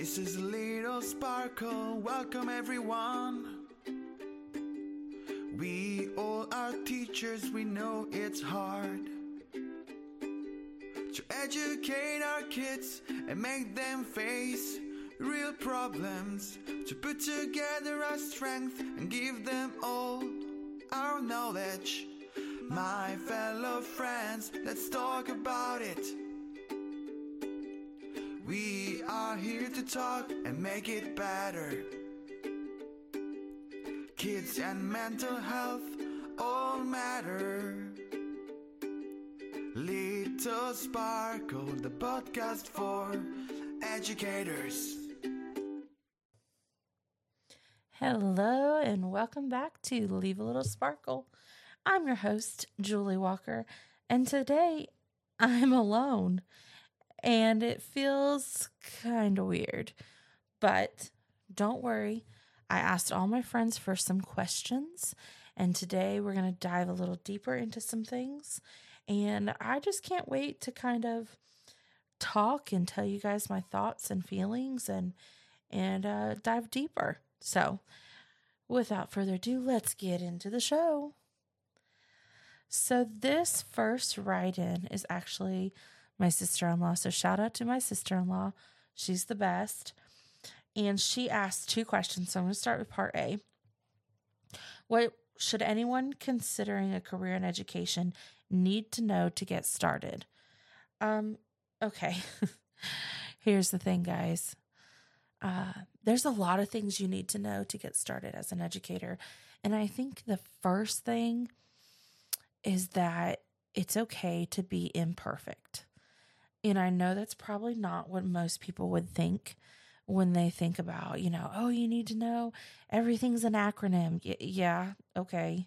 This is Little Sparkle. Welcome, everyone. We all are teachers, we know it's hard to educate our kids and make them face real problems. To put together our strength and give them all our knowledge. My fellow friends, let's talk about it. We are here to talk and make it better. Kids and mental health all matter. Little Sparkle, the podcast for educators. Hello, and welcome back to Leave a Little Sparkle. I'm your host, Julie Walker, and today I'm alone, and it feels kind of weird. But don't worry, I asked all my friends for some questions, and today we're going to dive a little deeper into some things. And I just can't wait to kind of talk and tell you guys my thoughts and feelings and and uh, dive deeper. So, without further ado, let's get into the show. So, this first write in is actually my sister in law. So, shout out to my sister in law. She's the best. And she asked two questions. So, I'm going to start with part A. What should anyone considering a career in education need to know to get started? Um, okay. Here's the thing, guys. Uh, there's a lot of things you need to know to get started as an educator. And I think the first thing is that it's okay to be imperfect. And I know that's probably not what most people would think when they think about, you know, oh, you need to know everything's an acronym. Y- yeah, okay.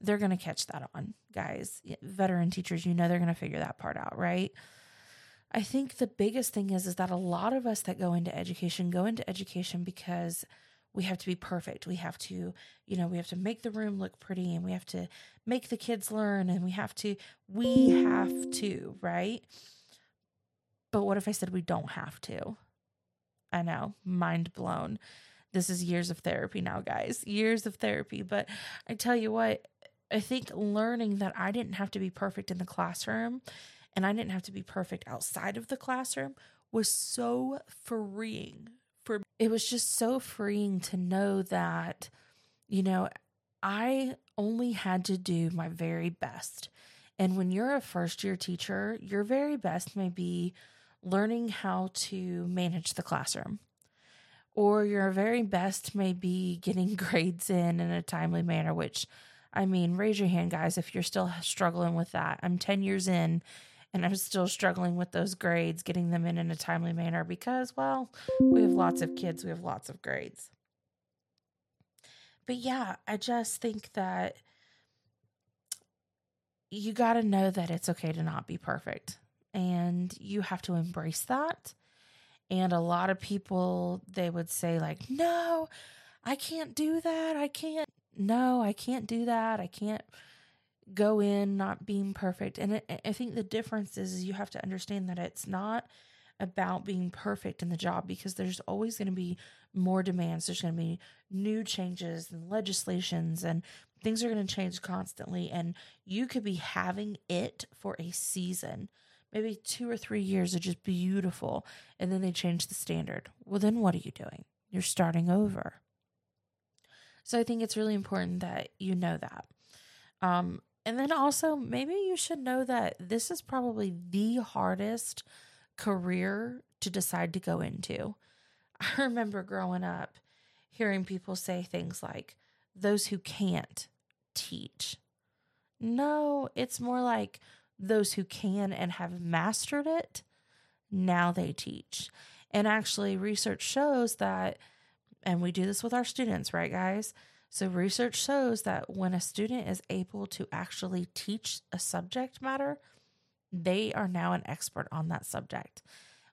They're going to catch that on, guys. Veteran teachers, you know, they're going to figure that part out, right? I think the biggest thing is is that a lot of us that go into education go into education because we have to be perfect. We have to, you know, we have to make the room look pretty and we have to make the kids learn and we have to we have to, right? But what if I said we don't have to? I know, mind blown. This is years of therapy now, guys. Years of therapy, but I tell you what, I think learning that I didn't have to be perfect in the classroom and I didn't have to be perfect outside of the classroom was so freeing for me. it was just so freeing to know that you know I only had to do my very best. And when you're a first year teacher, your very best may be learning how to manage the classroom. Or your very best may be getting grades in in a timely manner, which I mean, raise your hand, guys, if you're still struggling with that. I'm 10 years in and I'm still struggling with those grades, getting them in in a timely manner because, well, we have lots of kids, we have lots of grades. But yeah, I just think that you got to know that it's okay to not be perfect and you have to embrace that. And a lot of people, they would say, like, no, I can't do that. I can't, no, I can't do that. I can't go in not being perfect. And it, I think the difference is, is you have to understand that it's not about being perfect in the job because there's always going to be more demands. There's going to be new changes and legislations, and things are going to change constantly. And you could be having it for a season, maybe two or three years are just beautiful, and then they change the standard. Well, then what are you doing? You're starting over. So I think it's really important that you know that. Um, and then also, maybe you should know that this is probably the hardest career to decide to go into. I remember growing up hearing people say things like, those who can't teach. No, it's more like those who can and have mastered it, now they teach. And actually, research shows that, and we do this with our students, right, guys? So, research shows that when a student is able to actually teach a subject matter, they are now an expert on that subject.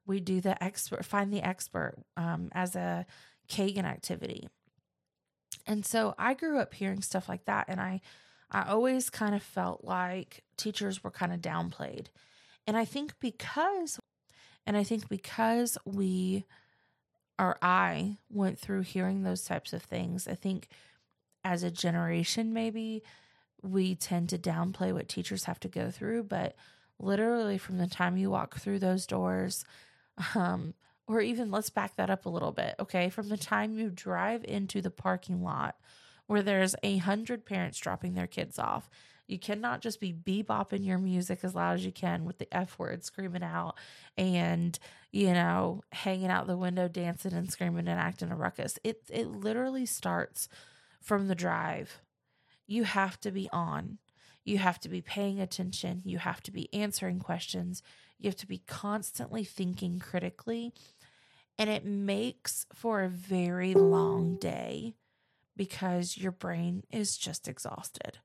We do the expert, find the expert um, as a Kagan activity. And so I grew up hearing stuff like that, and I, I always kind of felt like teachers were kind of downplayed. And I think because, and I think because we or I went through hearing those types of things. I think as a generation, maybe we tend to downplay what teachers have to go through, but literally from the time you walk through those doors, um, or even let's back that up a little bit, okay? From the time you drive into the parking lot where there's a hundred parents dropping their kids off, you cannot just be bebopping your music as loud as you can with the F word screaming out and, you know, hanging out the window, dancing and screaming and acting a ruckus. It it literally starts from the drive. You have to be on. You have to be paying attention. You have to be answering questions. You have to be constantly thinking critically. And it makes for a very long day because your brain is just exhausted.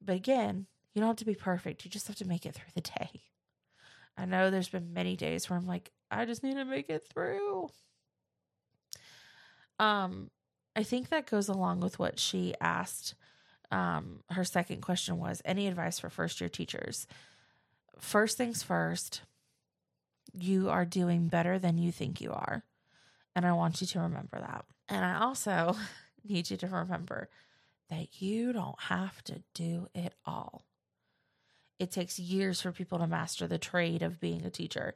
But again, you don't have to be perfect. You just have to make it through the day. I know there's been many days where I'm like, I just need to make it through. Um, I think that goes along with what she asked. Um, her second question was any advice for first year teachers? First things first, you are doing better than you think you are. And I want you to remember that. And I also need you to remember that you don't have to do it all. It takes years for people to master the trade of being a teacher.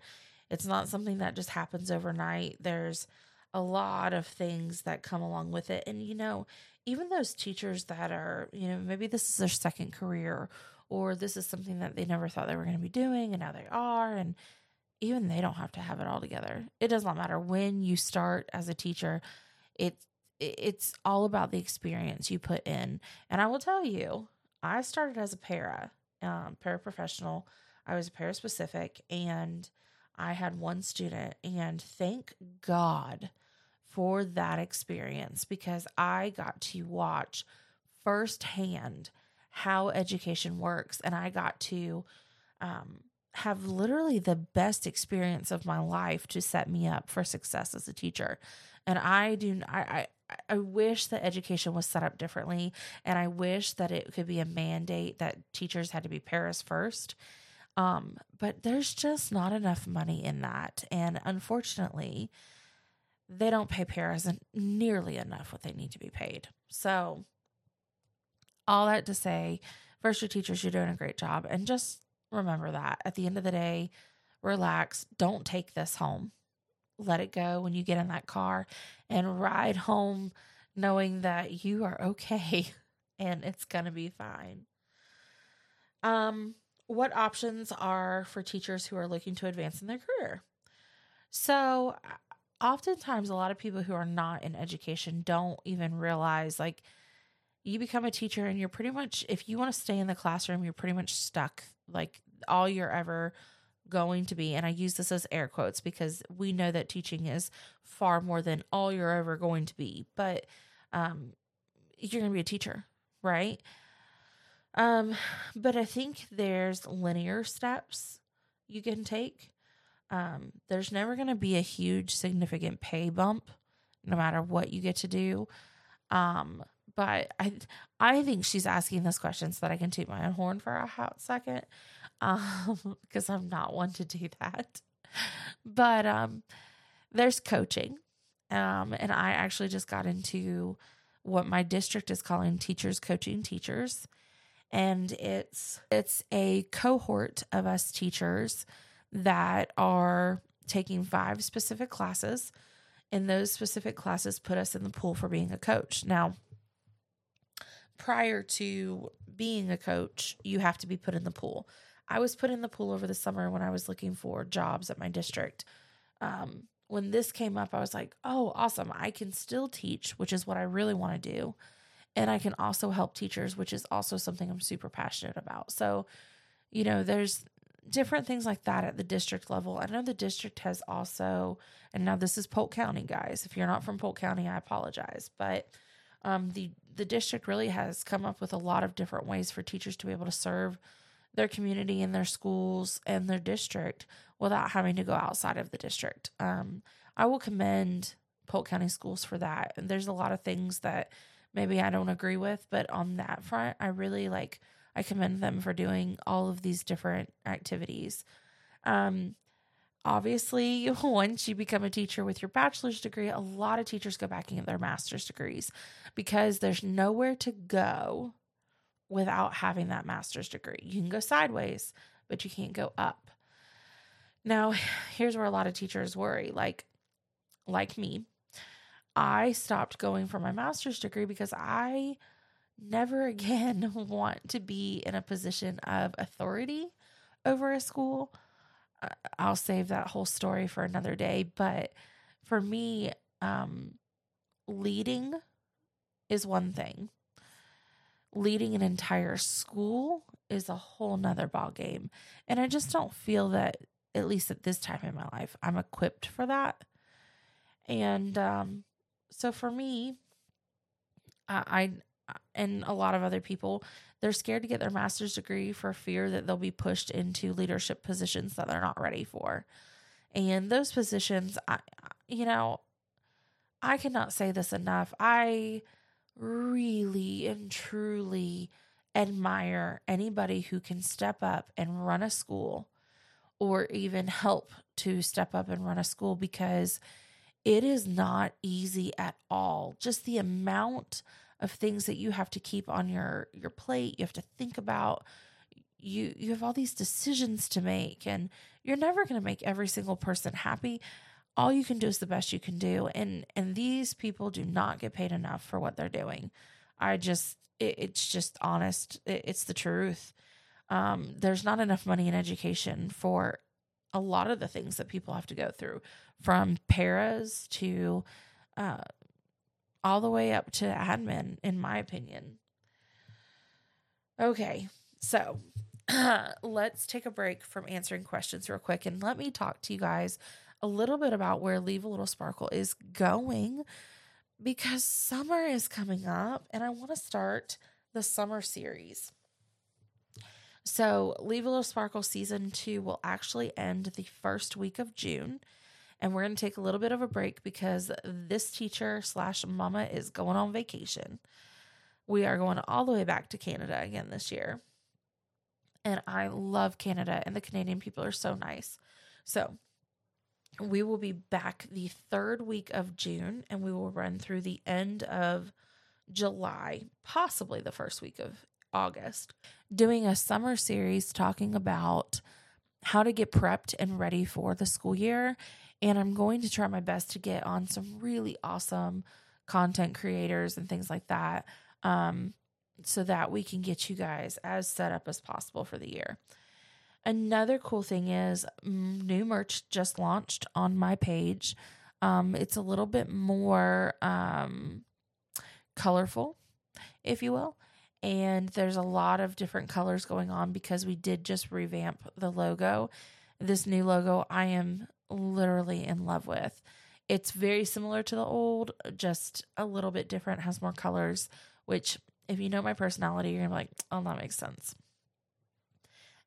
It's not something that just happens overnight. There's a lot of things that come along with it. And, you know, even those teachers that are, you know, maybe this is their second career or this is something that they never thought they were going to be doing and now they are. And even they don't have to have it all together. It does not matter when you start as a teacher. It's it's all about the experience you put in. And I will tell you, I started as a para, um, paraprofessional. I was a paraspecific, and I had one student, and thank God for that experience because I got to watch firsthand how education works, and I got to um, have literally the best experience of my life to set me up for success as a teacher. And I do, I, I, I wish that education was set up differently, and I wish that it could be a mandate that teachers had to be Paras first. Um, but there's just not enough money in that, and unfortunately, they don't pay Paras nearly enough what they need to be paid. So, all that to say, first year teachers, you're doing a great job, and just remember that at the end of the day, relax. Don't take this home let it go when you get in that car and ride home knowing that you are okay and it's going to be fine. Um what options are for teachers who are looking to advance in their career? So, oftentimes a lot of people who are not in education don't even realize like you become a teacher and you're pretty much if you want to stay in the classroom, you're pretty much stuck like all you're ever going to be, and I use this as air quotes because we know that teaching is far more than all you're ever going to be, but um, you're going to be a teacher, right? Um, but I think there's linear steps you can take. Um, there's never going to be a huge significant pay bump no matter what you get to do. Um, but I I think she's asking this question so that I can toot my own horn for a hot second um, because I'm not one to do that. But um, there's coaching, um, and I actually just got into what my district is calling teachers coaching teachers, and it's it's a cohort of us teachers that are taking five specific classes and those specific classes put us in the pool for being a coach. Now, prior to being a coach, you have to be put in the pool. I was put in the pool over the summer when I was looking for jobs at my district. Um, when this came up, I was like, oh, awesome. I can still teach, which is what I really want to do. And I can also help teachers, which is also something I'm super passionate about. So, you know, there's different things like that at the district level. I know the district has also, and now this is Polk County, guys. If you're not from Polk County, I apologize. But um, the the district really has come up with a lot of different ways for teachers to be able to serve their community and their schools and their district without having to go outside of the district. Um, I will commend Polk County Schools for that. And there's a lot of things that maybe I don't agree with, but on that front, I really like I commend them for doing all of these different activities. Um, obviously, once you become a teacher with your bachelor's degree, a lot of teachers go back and get their master's degrees because there's nowhere to go without having that master's degree. You can go sideways, but you can't go up. Now, here's where a lot of teachers worry like like me. I stopped going for my master's degree because I never again want to be in a position of authority over a school. I'll save that whole story for another day. But for me, um, leading is one thing. Leading an entire school is a whole nother ball game. And I just don't feel that, at least at this time in my life, I'm equipped for that. And um, so for me, I, I and a lot of other people, they're scared to get their master's degree for fear that they'll be pushed into leadership positions that they're not ready for. And those positions, I, you know, I cannot say this enough. I really and truly admire anybody who can step up and run a school or even help to step up and run a school because it is not easy at all. Just the amount of things that you have to keep on your your plate, you have to think about. You you have all these decisions to make and you're never going to make every single person happy. All you can do is the best you can do and and these people do not get paid enough for what they're doing. I just it, it's just honest. It, it's the truth. Um, there's not enough money in education for a lot of the things that people have to go through from paras to uh, all the way up to admin, in my opinion. Okay, so let's take a break from answering questions real quick and let me talk to you guys a little bit about where Leave a Little Sparkle is going because summer is coming up and I want to start the summer series. So, Leave a Little Sparkle season two will actually end the first week of June. And we're going to take a little bit of a break because this teacher slash mama is going on vacation. We are going all the way back to Canada again this year. And I love Canada, and the Canadian people are so nice. So, we will be back the third week of June and we will run through the end of July, possibly the first week of August, doing a summer series talking about how to get prepped and ready for the school year. And I'm going to try my best to get on some really awesome content creators and things like that um, so that we can get you guys as set up as possible for the year. Another cool thing is new merch just launched on my page. Um, it's a little bit more um, colorful, if you will and there's a lot of different colors going on because we did just revamp the logo. This new logo I am literally in love with. It's very similar to the old, just a little bit different, has more colors, which if you know my personality, you're gonna be like, oh, that makes sense.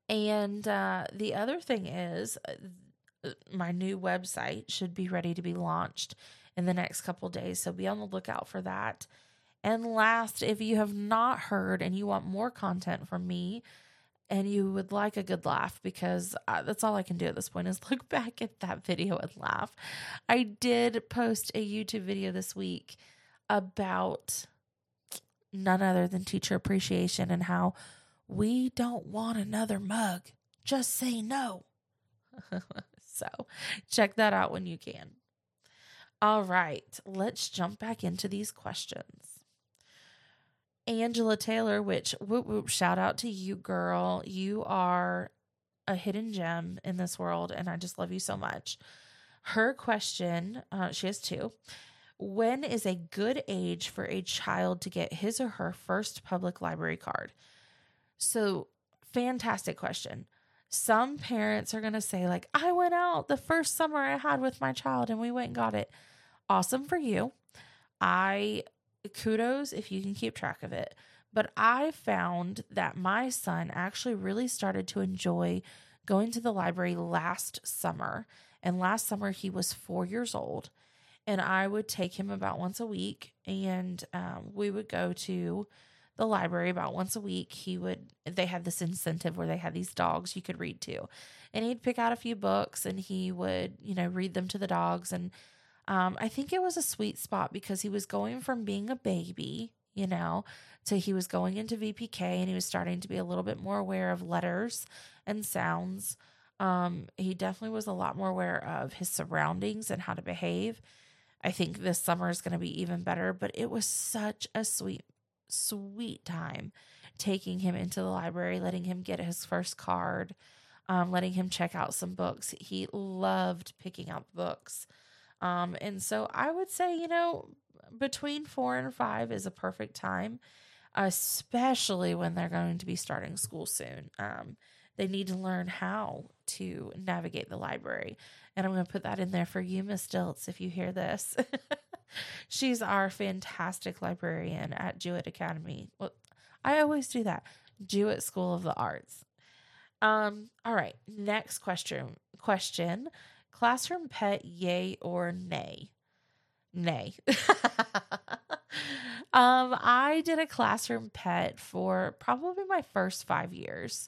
And uh, the other thing is, uh, my new website should be ready to be launched in the next couple days. So be on the lookout for that. And last, if you have not heard and you want more content from me and you would like a good laugh, because uh, that's all I can do at this point is look back at that video and laugh. I did post a YouTube video this week about none other than teacher appreciation and how we don't want another mug. Just say no. so check that out when you can. All right, let's jump back into these questions. Angela Taylor, which whoop whoop, shout out to you, girl. You are a hidden gem in this world, and I just love you so much. Her question, uh, she has two. When is a good age for a child to get his or her first public library card? So, fantastic question. Some parents are going to say, like, I went out the first summer I had with my child and we went and got it. Awesome for you. I kudos if you can keep track of it. But I found that my son actually really started to enjoy going to the library last summer. And last summer, he was four years old. And I would take him about once a week and um, we would go to the library about once a week. He would, they had this incentive where they had these dogs you could read to. And he'd pick out a few books and he would, you know, read them to the dogs. And um, I think it was a sweet spot because he was going from being a baby, you know, to he was going into VPK and he was starting to be a little bit more aware of letters and sounds. Um, he definitely was a lot more aware of his surroundings and how to behave. I think this summer is going to be even better, but it was such a sweet, sweet time taking him into the library, letting him get his first card, um, letting him check out some books. He loved picking out books. Um, and so I would say, you know, between four and five is a perfect time, especially when they're going to be starting school soon. Um, they need to learn how to navigate the library. And I'm going to put that in there for you, Miss Diltz, if you hear this. She's our fantastic librarian at Jewett Academy. Well, I always do that. Jewett School of the Arts. Um, all right, next question. Question. Classroom pet, yay or nay? Nay. um, I did a classroom pet for probably my first five years.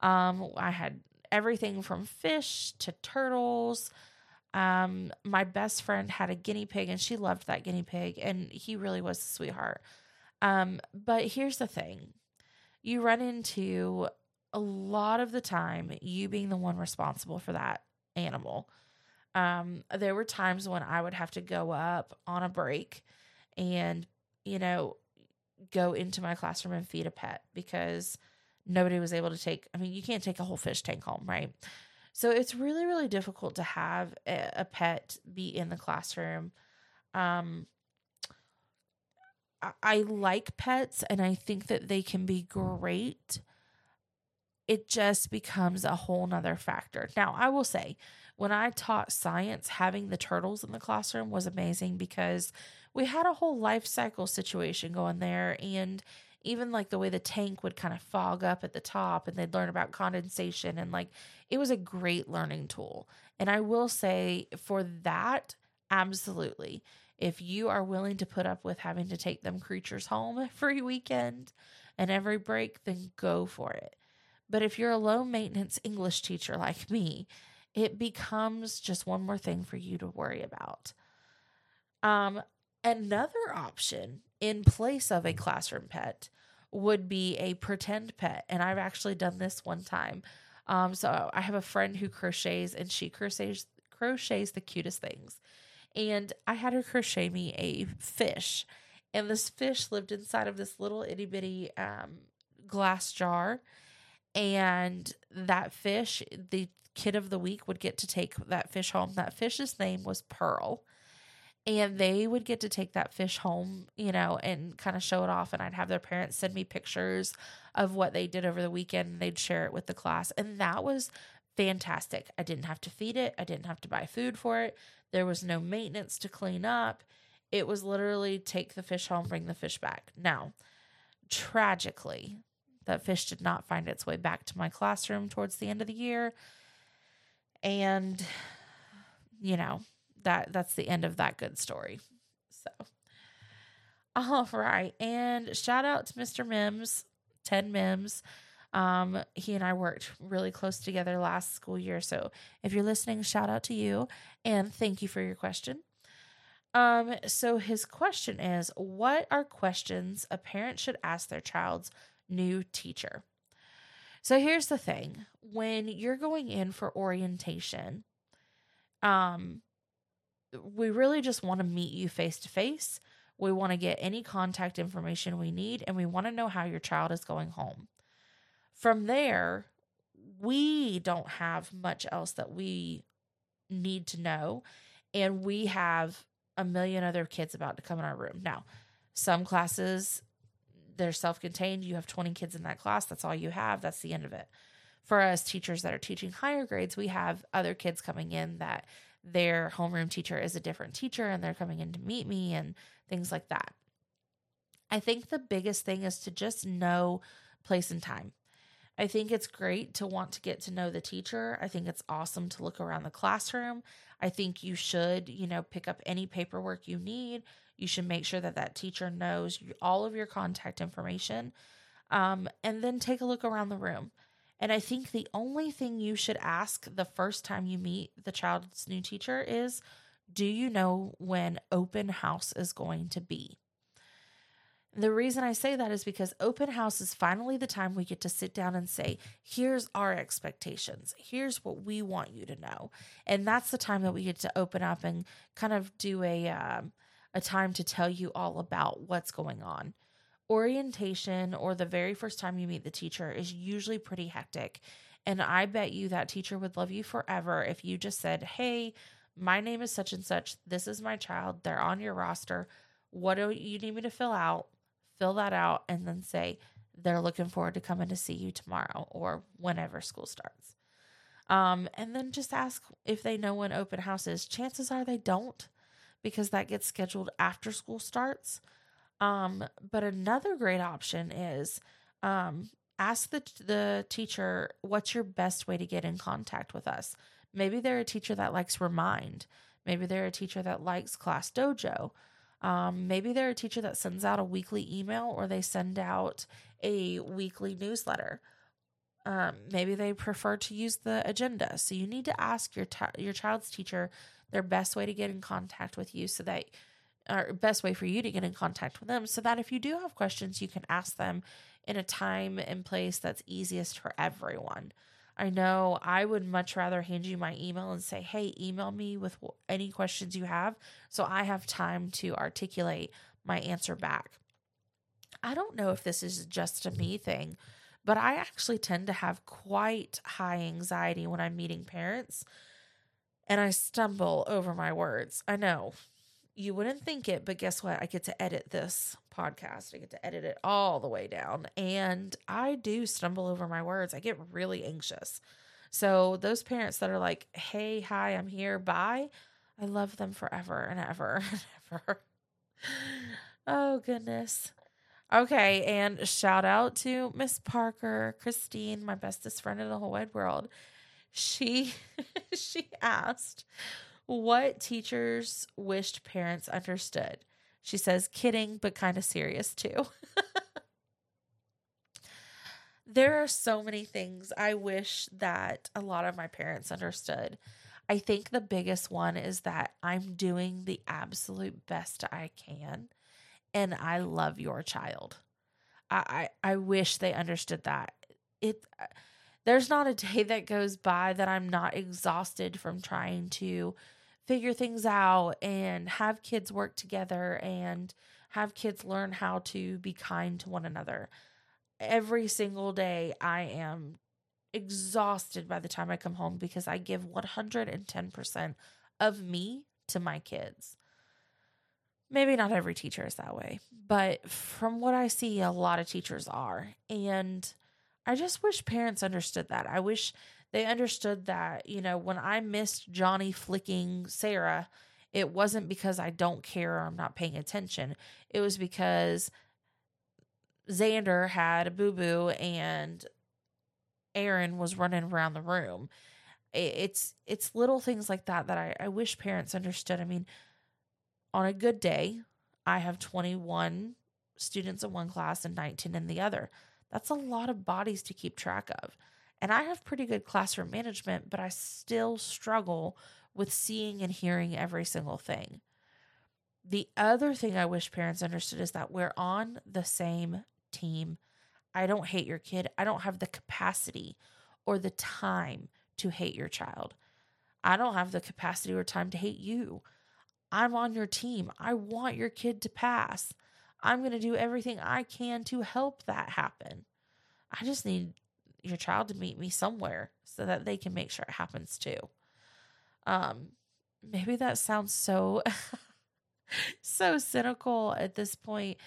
Um, I had everything from fish to turtles. Um, my best friend had a guinea pig and she loved that guinea pig, and he really was a sweetheart. Um, but here's the thing you run into a lot of the time you being the one responsible for that animal. Um, there were times when I would have to go up on a break and, you know, go into my classroom and feed a pet because nobody was able to take i mean you can't take a whole fish tank home right so it's really really difficult to have a, pet be in the classroom um I like pets and i think that they can be great it just becomes a whole nother factor now i will say when i taught science having the turtles in the classroom was amazing because we had a whole life cycle situation going there and even like the way the tank would kind of fog up at the top and they'd learn about condensation and like it was a great learning tool. And I will say for that, absolutely. If you are willing to put up with having to take them creatures home every weekend and every break, then go for it. But if you're a low maintenance English teacher like me, it becomes just one more thing for you to worry about. Um, another option in place of a classroom pet would be a pretend pet. And I've actually done this one time. Um, so I have a friend who crochets and she crochets crochets the cutest things. And I had her crochet me a fish. And this fish lived inside of this little itty bitty um, glass jar. And that fish, the kid of the week would get to take that fish home. That fish's name was Pearl and they would get to take that fish home, you know, and kind of show it off. And I'd have their parents send me pictures of what they did over the weekend they'd share it with the class. And that was fantastic. I didn't have to feed it, I didn't have to buy food for it. There was no maintenance to clean up. It was literally take the fish home, bring the fish back. Now, tragically, that fish did not find its way back to my classroom towards the end of the year. And, you know, that that's the end of that good story. So, all right, and shout out to Mr. Mims, Ted Mims. Um, he and I worked really close together last school year. So if you're listening, shout out to you and thank you for your question. Um, so his question is What are questions a parent should ask their child's new teacher? So here's the thing when you're going in for orientation, um, we really just want to meet you face to face. We want to get any contact information we need, and we want to know how your child is going home. From there, we don't have much else that we need to know. And we have a million other kids about to come in our room. Now, some classes, they're self contained. You have 20 kids in that class. That's all you have. That's the end of it. For us teachers that are teaching higher grades, we have other kids coming in that their homeroom teacher is a different teacher and they're coming in to meet me and things like that. I think the biggest thing is to just know place and time. I think it's great to want to get to know the teacher. I think it's awesome to look around the classroom. I think you should, you know, pick up any paperwork you need. You should make sure that that teacher knows all of your contact information. Um, and then take a look around the room. And I think the only thing you should ask the first time you meet the child's new teacher is Do you know when open house is going to be? The reason I say that is because open house is finally the time we get to sit down and say, here's our expectations. Here's what we want you to know. And that's the time that we get to open up and kind of do a um, a time to tell you all about what's going on. Orientation or the very first time you meet the teacher is usually pretty hectic. And I bet you that teacher would love you forever if you just said, "Hey, my name is such and such. This is my child. They're on your roster. What do you need me to fill out?" fill that out, and then say they're looking forward to coming to see you tomorrow or whenever school starts. Um, and then just ask if they know when open house is. Chances are they don't because that gets scheduled after school starts. Um, but another great option is um, ask the, the teacher what's your best way to get in contact with us. Maybe they're a teacher that likes Remind. Maybe they're a teacher that likes Class Dojo. Um, maybe they're a teacher that sends out a weekly email or they send out a weekly newsletter. Um, maybe they prefer to use the agenda. So you need to ask your t- your child's teacher their best way to get in contact with you, so that or best way for you to get in contact with them, so that if you do have questions, you can ask them in a time and place that's easiest for everyone. I know I would much rather hand you my email and say, hey, email me with any questions you have so I have time to articulate my answer back. I don't know if this is just a me thing, but I actually tend to have quite high anxiety when I'm meeting parents and I stumble over my words. I know you wouldn't think it, but guess what? I get to edit this podcast. I get to edit it all the way down. And I do stumble over my words. I get really anxious. So, those parents that are like, hey, hi, I'm here, bye, I love them forever and ever and ever. oh, goodness. Okay. And shout out to Miss Parker, Christine, my bestest friend in the whole wide world. She she asked what teachers wished parents understood. She says, kidding, but kind of serious too. there are so many things I wish that a lot of my parents understood. I think the biggest one is that I'm doing the absolute best I can and I love your child. I, I, I wish they understood that. It there's not a day that goes by that I'm not exhausted from trying to figure things out and have kids work together and have kids learn how to be kind to one another. Every single day, I am exhausted by the time I come home because I give 110% of me to my kids. Maybe not every teacher is that way, but from what I see, a lot of teachers are. And I just wish parents understood that. I wish they understood that, you know, when I missed Johnny flicking Sarah, it wasn't because I don't care or I'm not paying attention. It was because Xander had a boo boo and Aaron was running around the room. It's it's little things like that that I, I wish parents understood. I mean, on a good day, I have 21 students in one class and 19 in the other. That's a lot of bodies to keep track of. And I have pretty good classroom management, but I still struggle with seeing and hearing every single thing. The other thing I wish parents understood is that we're on the same team. I don't hate your kid. I don't have the capacity or the time to hate your child. I don't have the capacity or time to hate you. I'm on your team. I want your kid to pass. I'm going to do everything I can to help that happen. I just need your child to meet me somewhere so that they can make sure it happens too. Um maybe that sounds so so cynical at this point.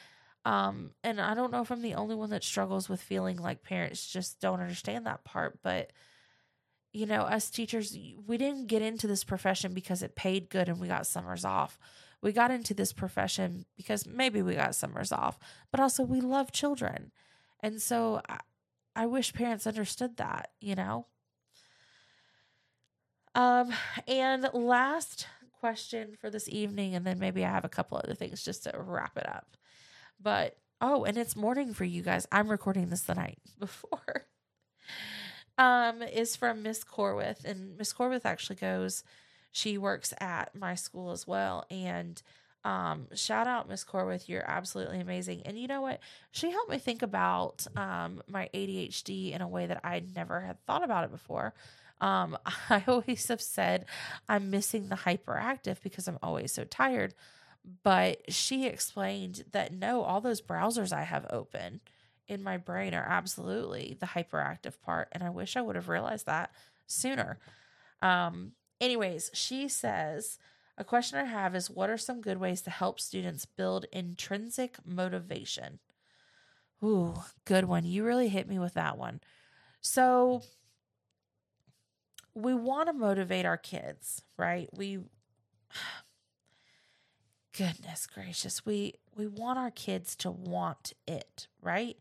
Um and I don't know if I'm the only one that struggles with feeling like parents just don't understand that part, but you know, us teachers, we didn't get into this profession because it paid good and we got summers off. We got into this profession because maybe we got summers off, but also we love children. And so I wish parents understood that, you know? Um, and last question for this evening, and then maybe I have a couple other things just to wrap it up. But oh, and it's morning for you guys. I'm recording this the night before. um, is from Miss Corwith, and Miss Corwith actually goes. She works at my school as well, and um, shout out Miss Corwith, you're absolutely amazing. And you know what? She helped me think about um, my ADHD in a way that I never had thought about it before. Um, I always have said I'm missing the hyperactive because I'm always so tired. But she explained that no, all those browsers I have open in my brain are absolutely the hyperactive part. And I wish I would have realized that sooner. Um, anyways, she says, a question I have is what are some good ways to help students build intrinsic motivation? Ooh, good one. You really hit me with that one. So, we want to motivate our kids, right? We goodness gracious, we we want our kids to want it, right?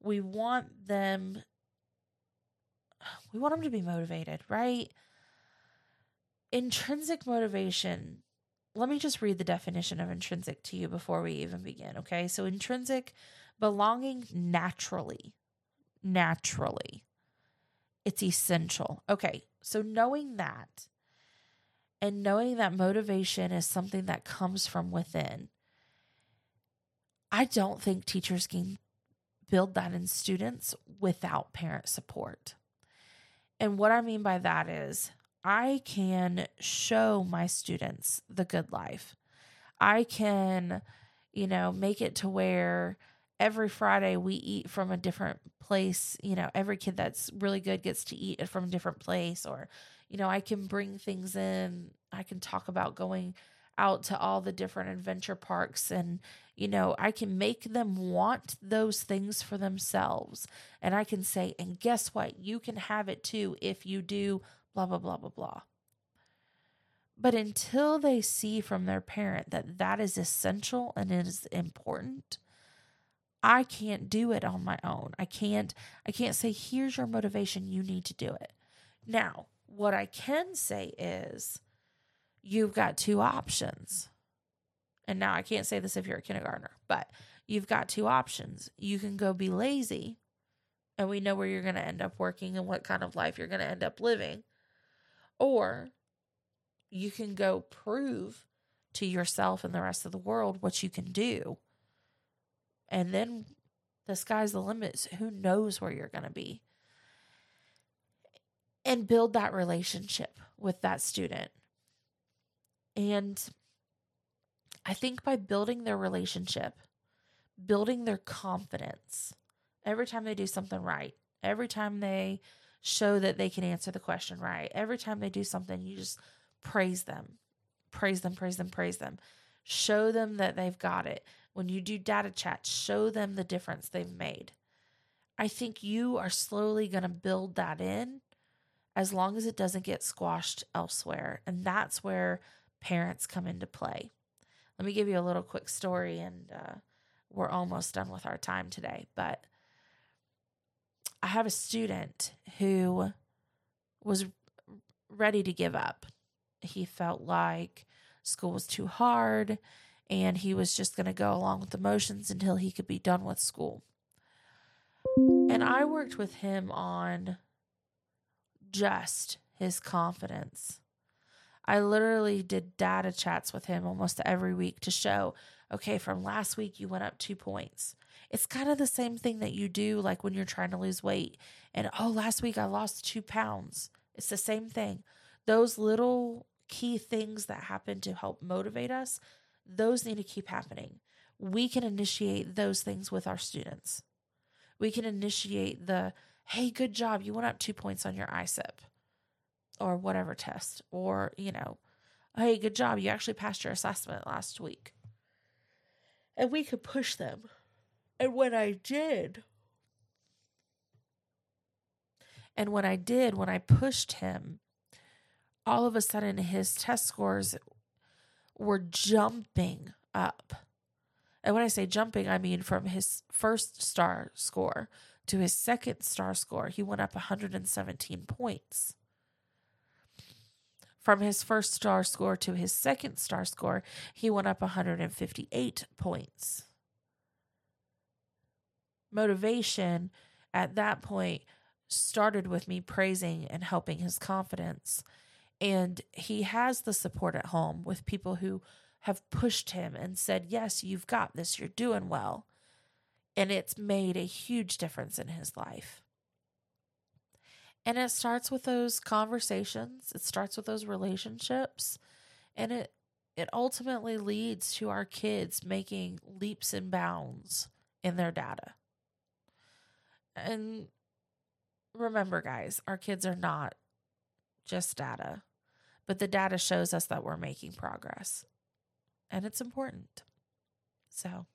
We want them we want them to be motivated, right? Intrinsic motivation. Let me just read the definition of intrinsic to you before we even begin, okay? So intrinsic belonging naturally. Naturally. It's essential. Okay, so knowing that and knowing that motivation is something that comes from within, I don't think teachers can build that in students without parent support. And what I mean by that is, I can show my students the good life. I can, you know, make it to where every Friday we eat from a different place. You know, every kid that's really good gets to eat from a different place, or, you know, I can bring things in. I can talk about going out to all the different adventure parks and, you know, I can make them want those things for themselves. And I can say, and guess what? You can have it too if you do blah, blah, blah, blah, blah. But until they see from their parent that that is essential and it is important, I can't do it on my own. I can't I can't say here's your motivation, you need to do it. Now, what I can say is you've got two options. And now I can't say this if you're a kindergartner, but you've got two options. You can go be lazy, and we know where you're going to end up working and what kind of life you're going to end up living. Or you can go prove to yourself and the rest of the world what you can do and then the sky's the limit. Who knows where you're going to be? And build that relationship with that student. And I think by building their relationship, building their confidence, every time they do something right, every time they show that they can answer the question right, every time they do something, you just praise them, praise them, praise them, praise them. Show them that they've got it. When you do data chat, show them the difference they've made. I think you are slowly going to build that in as long as it doesn't get squashed elsewhere. And that's where parents come into play. Let me give you a little quick story, and uh, we're almost done with our time today. But I have a student who was ready to give up. He felt like school was too hard and he was just going to go along with the motions until he could be done with school. And I worked with him on just his confidence. I literally did data chats with him almost every week to show, okay, from last week you went up two points. It's kind of the same thing that you do like when you're trying to lose weight. And oh, last week I lost two pounds. It's the same thing. Those little key things that happen to help motivate us those need to keep happening. We can initiate those things with our students. We can initiate the, hey, good job. You went up two points on your ISIP or whatever test. Or, you know, hey, good job. You actually passed your assessment last week. And we could push them. And when I did, and when I did, when I pushed him, all of a sudden his test scores were jumping up. And when I say jumping, I mean from his first star score to his second star score, he went up 117 points. From his first star score to his second star score, he went up 158 points. Motivation at that point started with me praising and helping his confidence. And he has the support at home with people who have pushed him and said, Yes, you've got this, you're doing well. And it's made a huge difference in his life. And it starts with those conversations, it starts with those relationships, and it it ultimately leads to our kids making leaps and bounds in their data. And remember, guys, our kids are not just data, but the data shows us that we're making progress and it's important. So,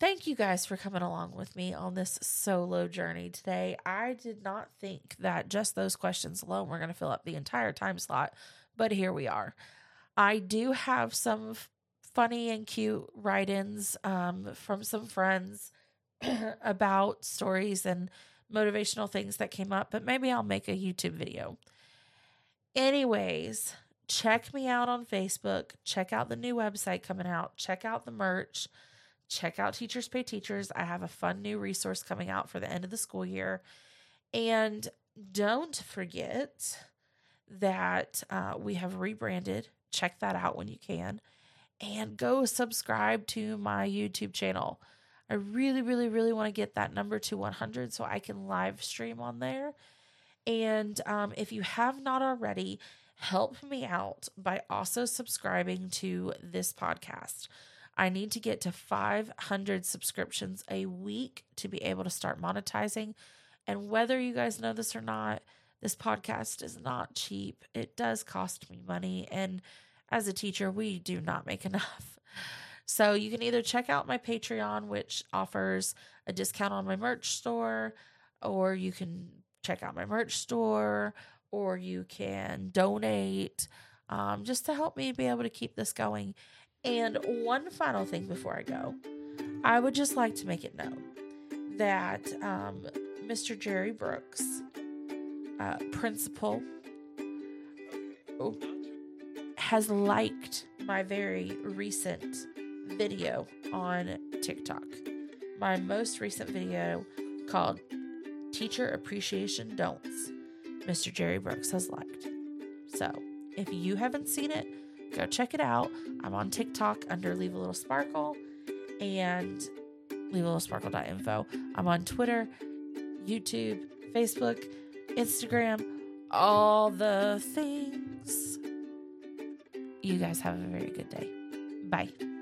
thank you guys for coming along with me on this solo journey today. I did not think that just those questions alone were going to fill up the entire time slot, but here we are. I do have some funny and cute write ins um, from some friends about stories and motivational things that came up, but maybe I'll make a YouTube video. Anyways, check me out on Facebook. Check out the new website coming out. Check out the merch. Check out Teachers Pay Teachers. I have a fun new resource coming out for the end of the school year. And don't forget that uh, we have rebranded. Check that out when you can. And go subscribe to my YouTube channel. I really, really, really want to get that number to 100 so I can live stream on there. And um, if you have not already, help me out by also subscribing to this podcast. I need to get to 500 subscriptions a week to be able to start monetizing. And whether you guys know this or not, this podcast is not cheap. It does cost me money. And as a teacher, we do not make enough. So you can either check out my Patreon, which offers a discount on my merch store, or you can check out my merch store, or you can donate um, just to help me be able to keep this going. And one final thing before I go, I would just like to make it known that um, Mr. Jerry Brooks, uh, principal, has liked my very recent video on TikTok. My most recent video called Teacher Appreciation Don'ts, Mr. Jerry Brooks has liked. So if you haven't seen it, go check it out. I'm on TikTok under Leave a Little Sparkle and leave a little sparkle.info. I'm on Twitter, YouTube, Facebook, Instagram, all the things. You guys have a very good day. Bye.